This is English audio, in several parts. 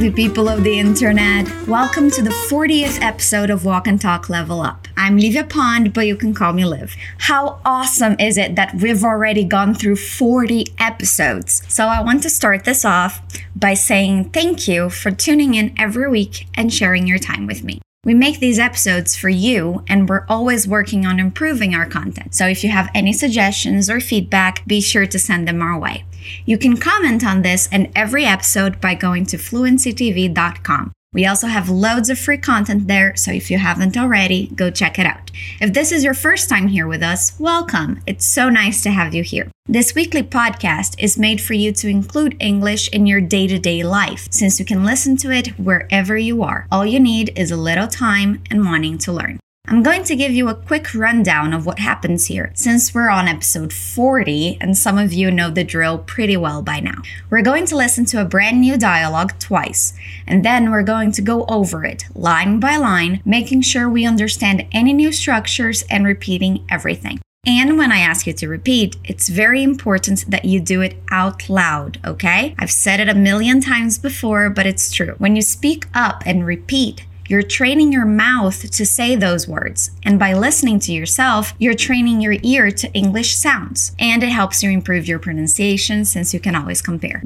lovely people of the internet. Welcome to the 40th episode of Walk and Talk Level Up. I'm Livia Pond, but you can call me Liv. How awesome is it that we've already gone through 40 episodes? So I want to start this off by saying thank you for tuning in every week and sharing your time with me. We make these episodes for you, and we're always working on improving our content. So if you have any suggestions or feedback, be sure to send them our way. You can comment on this and every episode by going to fluencytv.com. We also have loads of free content there, so if you haven't already, go check it out. If this is your first time here with us, welcome. It's so nice to have you here. This weekly podcast is made for you to include English in your day to day life, since you can listen to it wherever you are. All you need is a little time and wanting to learn. I'm going to give you a quick rundown of what happens here, since we're on episode 40 and some of you know the drill pretty well by now. We're going to listen to a brand new dialogue twice, and then we're going to go over it line by line, making sure we understand any new structures and repeating everything. And when I ask you to repeat, it's very important that you do it out loud, okay? I've said it a million times before, but it's true. When you speak up and repeat, you're training your mouth to say those words. And by listening to yourself, you're training your ear to English sounds. And it helps you improve your pronunciation since you can always compare.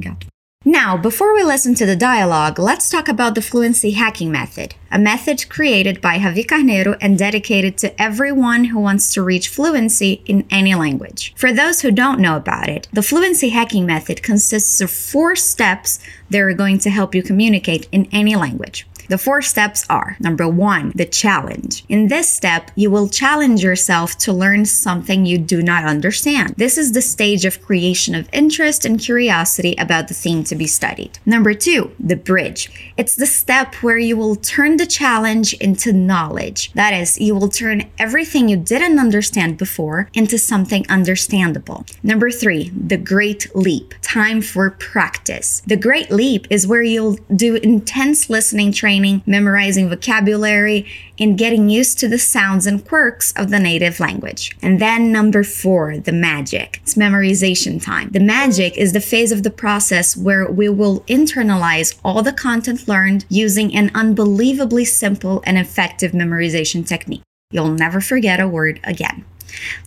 Now, before we listen to the dialogue, let's talk about the fluency hacking method, a method created by Rhavi Carneiro and dedicated to everyone who wants to reach fluency in any language. For those who don't know about it, the fluency hacking method consists of four steps that are going to help you communicate in any language. The four steps are number one, the challenge. In this step, you will challenge yourself to learn something you do not understand. This is the stage of creation of interest and curiosity about the theme to be studied. Number two, the bridge. It's the step where you will turn the challenge into knowledge. That is, you will turn everything you didn't understand before into something understandable. Number three, the great leap. Time for practice. The great leap is where you'll do intense listening training training, memorizing vocabulary, and getting used to the sounds and quirks of the native language. And then number four, the magic. It's memorization time. The magic is the phase of the process where we will internalize all the content learned using an unbelievably simple and effective memorization technique. You'll never forget a word again.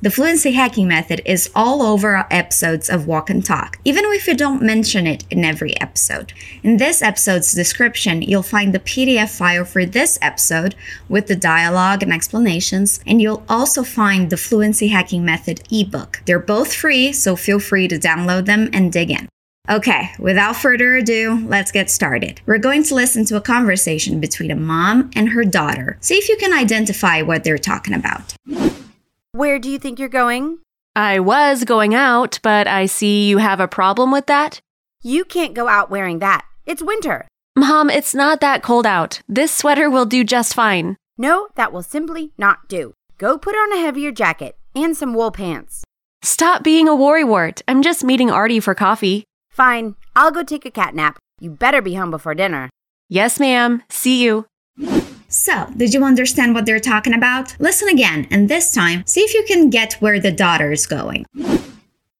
The fluency hacking method is all over our episodes of Walk and Talk, even if you don't mention it in every episode. In this episode's description, you'll find the PDF file for this episode with the dialogue and explanations, and you'll also find the fluency hacking method ebook. They're both free, so feel free to download them and dig in. Okay, without further ado, let's get started. We're going to listen to a conversation between a mom and her daughter. See if you can identify what they're talking about. Where do you think you're going? I was going out, but I see you have a problem with that. You can't go out wearing that. It's winter. Mom, it's not that cold out. This sweater will do just fine. No, that will simply not do. Go put on a heavier jacket and some wool pants. Stop being a worrywart. I'm just meeting Artie for coffee. Fine, I'll go take a cat nap. You better be home before dinner. Yes, ma'am. See you. So, did you understand what they're talking about? Listen again, and this time, see if you can get where the daughter is going.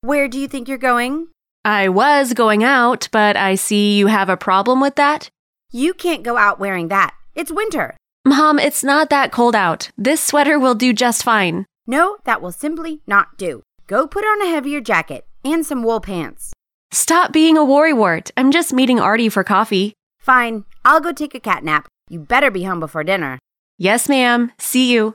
Where do you think you're going? I was going out, but I see you have a problem with that. You can't go out wearing that. It's winter. Mom, it's not that cold out. This sweater will do just fine. No, that will simply not do. Go put on a heavier jacket and some wool pants. Stop being a worrywart. I'm just meeting Artie for coffee. Fine, I'll go take a cat nap. You better be home before dinner. Yes, ma'am. See you.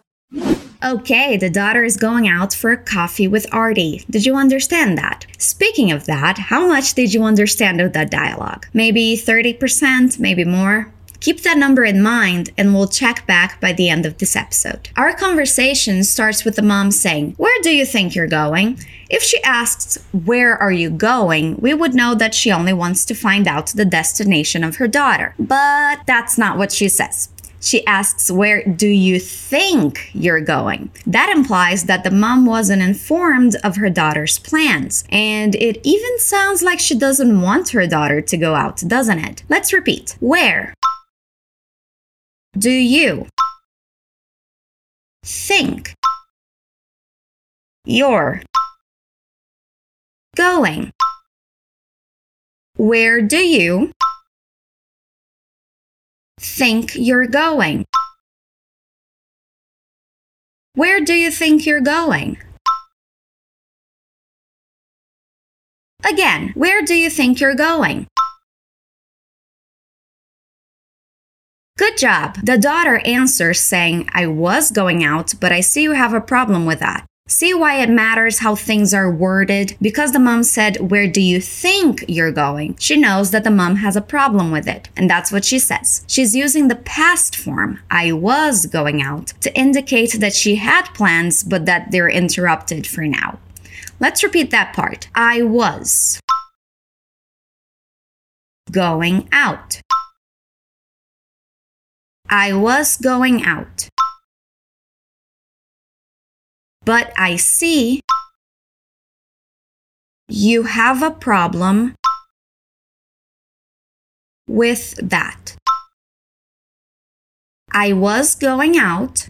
Okay, the daughter is going out for a coffee with Artie. Did you understand that? Speaking of that, how much did you understand of that dialogue? Maybe 30%, maybe more? Keep that number in mind and we'll check back by the end of this episode. Our conversation starts with the mom saying, Where do you think you're going? If she asks, Where are you going? we would know that she only wants to find out the destination of her daughter. But that's not what she says. She asks, Where do you think you're going? That implies that the mom wasn't informed of her daughter's plans. And it even sounds like she doesn't want her daughter to go out, doesn't it? Let's repeat. Where do you think you're going? Where do you think you're going? Where do you think you're going? Again, where do you think you're going? Good job. The daughter answers saying, I was going out, but I see you have a problem with that. See why it matters how things are worded? Because the mom said, Where do you think you're going? She knows that the mom has a problem with it. And that's what she says. She's using the past form, I was going out, to indicate that she had plans, but that they're interrupted for now. Let's repeat that part. I was going out. I was going out. But I see you have a problem with that. I was going out,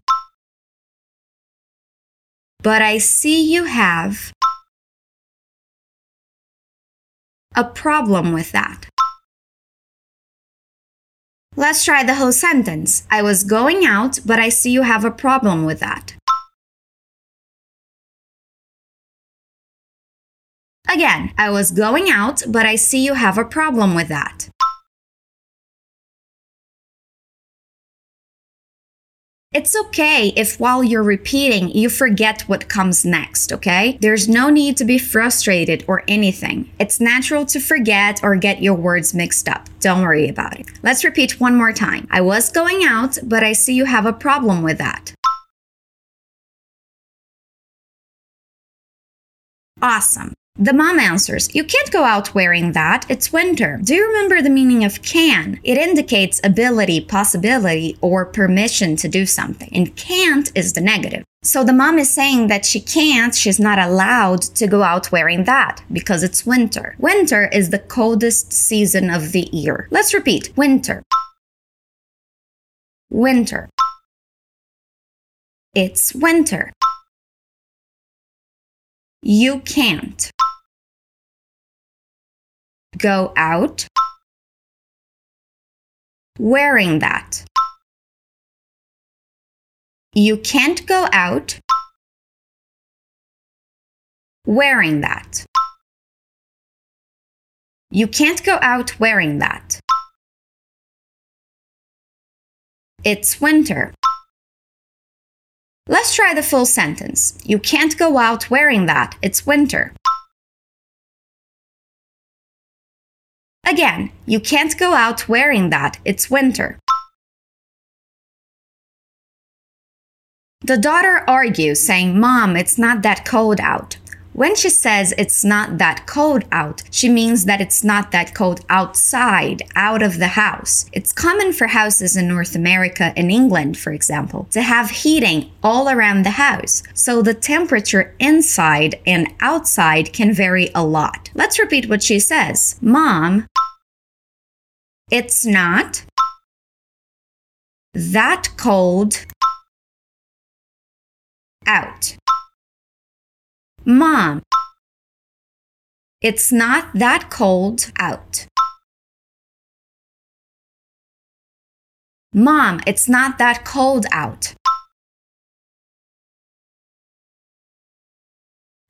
but I see you have a problem with that. Let's try the whole sentence. I was going out, but I see you have a problem with that. Again, I was going out, but I see you have a problem with that. It's okay if while you're repeating, you forget what comes next, okay? There's no need to be frustrated or anything. It's natural to forget or get your words mixed up. Don't worry about it. Let's repeat one more time. I was going out, but I see you have a problem with that. Awesome. The mom answers, You can't go out wearing that. It's winter. Do you remember the meaning of can? It indicates ability, possibility, or permission to do something. And can't is the negative. So the mom is saying that she can't, she's not allowed to go out wearing that because it's winter. Winter is the coldest season of the year. Let's repeat winter. Winter. It's winter. You can't go out wearing that. You can't go out wearing that. You can't go out wearing that. It's winter. Let's try the full sentence. You can't go out wearing that. It's winter. Again, you can't go out wearing that, it's winter. The daughter argues, saying, Mom, it's not that cold out. When she says it's not that cold out, she means that it's not that cold outside, out of the house. It's common for houses in North America and England, for example, to have heating all around the house, so the temperature inside and outside can vary a lot. Let's repeat what she says Mom, it's not that cold out. Mom, it's not that cold out. Mom, it's not that cold out.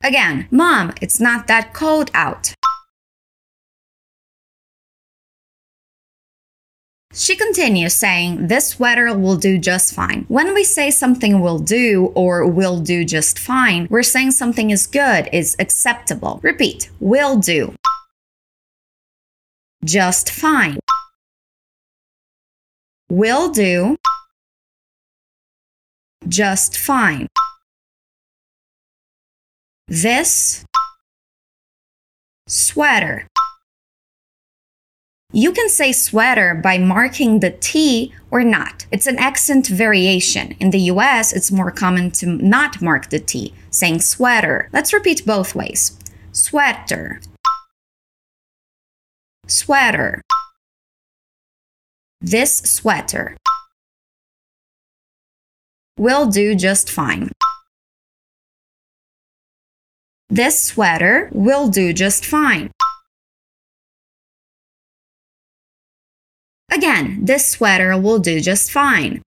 Again, Mom, it's not that cold out. She continues saying, This sweater will do just fine. When we say something will do or will do just fine, we're saying something is good, is acceptable. Repeat, will do. Just fine. Will do. Just fine. This sweater you can say sweater by marking the T or not. It's an accent variation. In the US, it's more common to not mark the T, saying sweater. Let's repeat both ways. Sweater. Sweater. This sweater will do just fine. This sweater will do just fine. Again, this sweater will do just fine.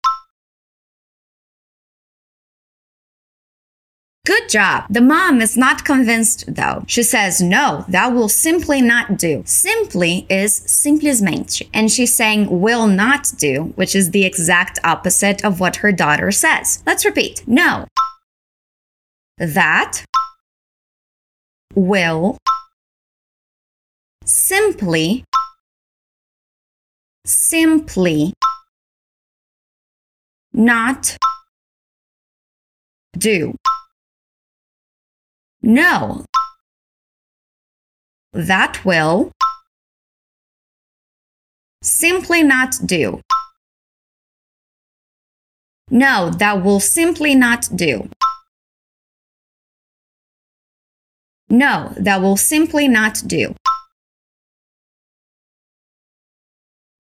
Good job. The mom is not convinced though. She says, no, that will simply not do. Simply is simplesmente. And she's saying will not do, which is the exact opposite of what her daughter says. Let's repeat. No. That will simply simply not do. No. That will simply not do. No, that will simply not do. No, that will simply not do.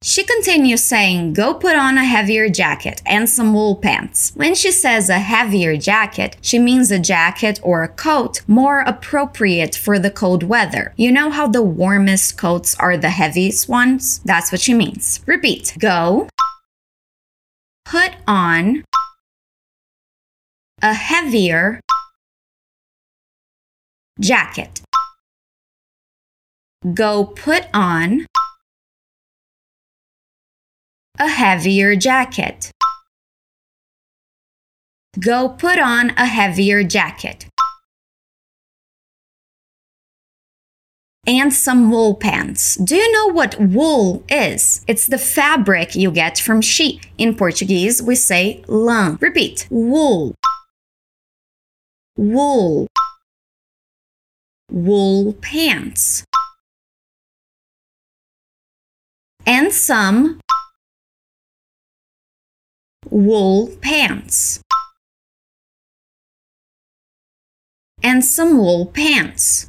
She continues saying, Go put on a heavier jacket and some wool pants. When she says a heavier jacket, she means a jacket or a coat more appropriate for the cold weather. You know how the warmest coats are the heaviest ones? That's what she means. Repeat. Go put on a heavier jacket. Go put on a heavier jacket. Go put on a heavier jacket. And some wool pants. Do you know what wool is? It's the fabric you get from sheep. In Portuguese, we say lã. Repeat wool. Wool. Wool pants. And some wool pants and some wool pants.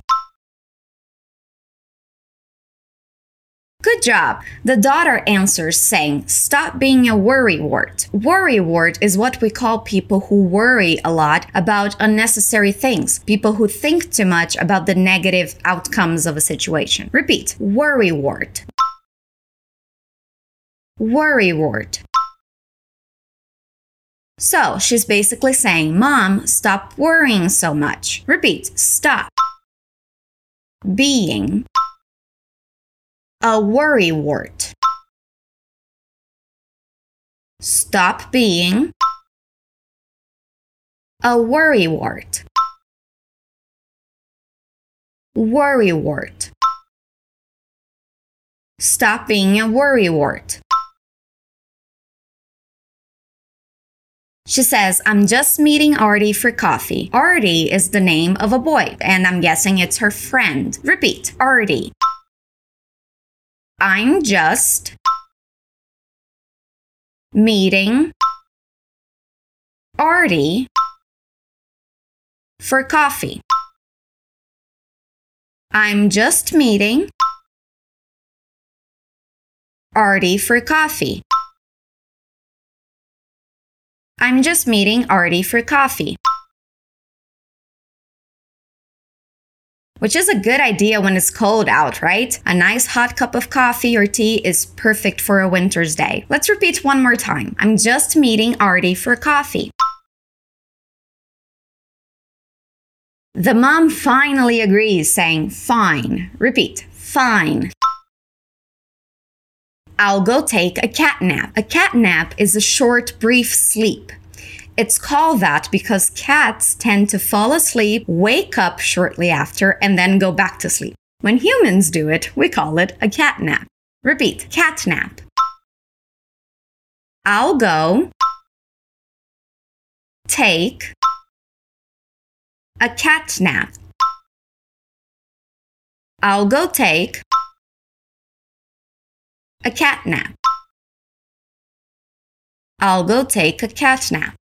Good job. The daughter answers saying, Stop being a worrywart. Worrywart is what we call people who worry a lot about unnecessary things, people who think too much about the negative outcomes of a situation. Repeat worrywart. Worrywart. So she's basically saying, Mom, stop worrying so much. Repeat, stop being a worrywart. Stop being a worrywart. Worrywart. Stop being a worrywart. She says, I'm just meeting Artie for coffee. Artie is the name of a boy, and I'm guessing it's her friend. Repeat, Artie. I'm just meeting Artie for coffee. I'm just meeting Artie for coffee. I'm just meeting Artie for coffee. Which is a good idea when it's cold out, right? A nice hot cup of coffee or tea is perfect for a winter's day. Let's repeat one more time. I'm just meeting Artie for coffee. The mom finally agrees, saying, Fine. Repeat, fine. I'll go take a cat nap. A cat nap is a short, brief sleep. It's called that because cats tend to fall asleep, wake up shortly after, and then go back to sleep. When humans do it, we call it a cat nap. Repeat, cat nap. I'll go take a cat nap. I'll go take a cat nap. I'll go take a cat nap.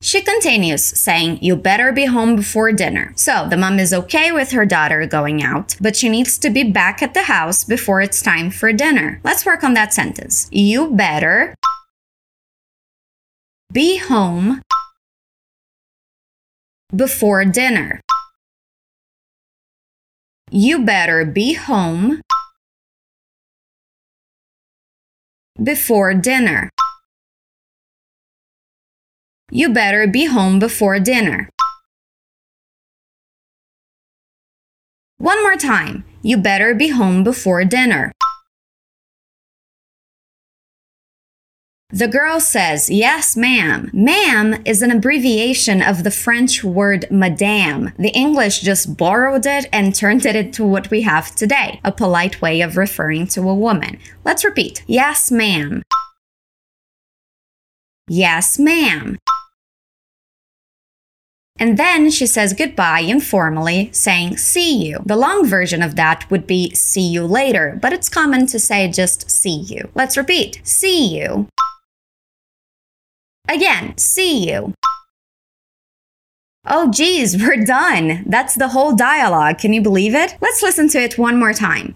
She continues, saying, You better be home before dinner. So the mom is okay with her daughter going out, but she needs to be back at the house before it's time for dinner. Let's work on that sentence. You better be home before dinner. You better be home before dinner. You better be home before dinner. One more time. You better be home before dinner. The girl says, Yes, ma'am. Ma'am is an abbreviation of the French word madame. The English just borrowed it and turned it into what we have today, a polite way of referring to a woman. Let's repeat. Yes, ma'am. Yes, ma'am. And then she says goodbye informally, saying see you. The long version of that would be see you later, but it's common to say just see you. Let's repeat see you. Again, see you. Oh, geez, we're done. That's the whole dialogue. Can you believe it? Let's listen to it one more time.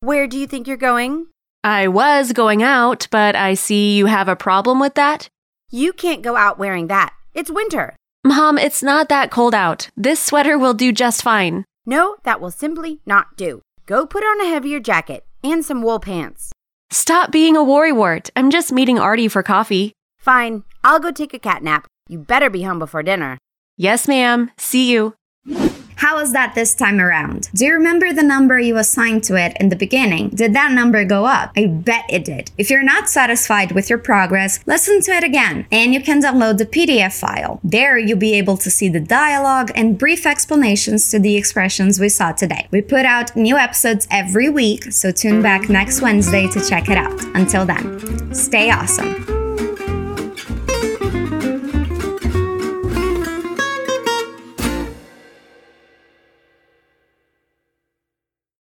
Where do you think you're going? I was going out, but I see you have a problem with that. You can't go out wearing that. It's winter. Mom, it's not that cold out. This sweater will do just fine. No, that will simply not do. Go put on a heavier jacket and some wool pants. Stop being a worrywart. I'm just meeting Artie for coffee. Fine, I'll go take a cat nap. You better be home before dinner. Yes, ma'am. See you. How was that this time around? Do you remember the number you assigned to it in the beginning? Did that number go up? I bet it did. If you're not satisfied with your progress, listen to it again, and you can download the PDF file. There, you'll be able to see the dialogue and brief explanations to the expressions we saw today. We put out new episodes every week, so tune back next Wednesday to check it out. Until then, stay awesome.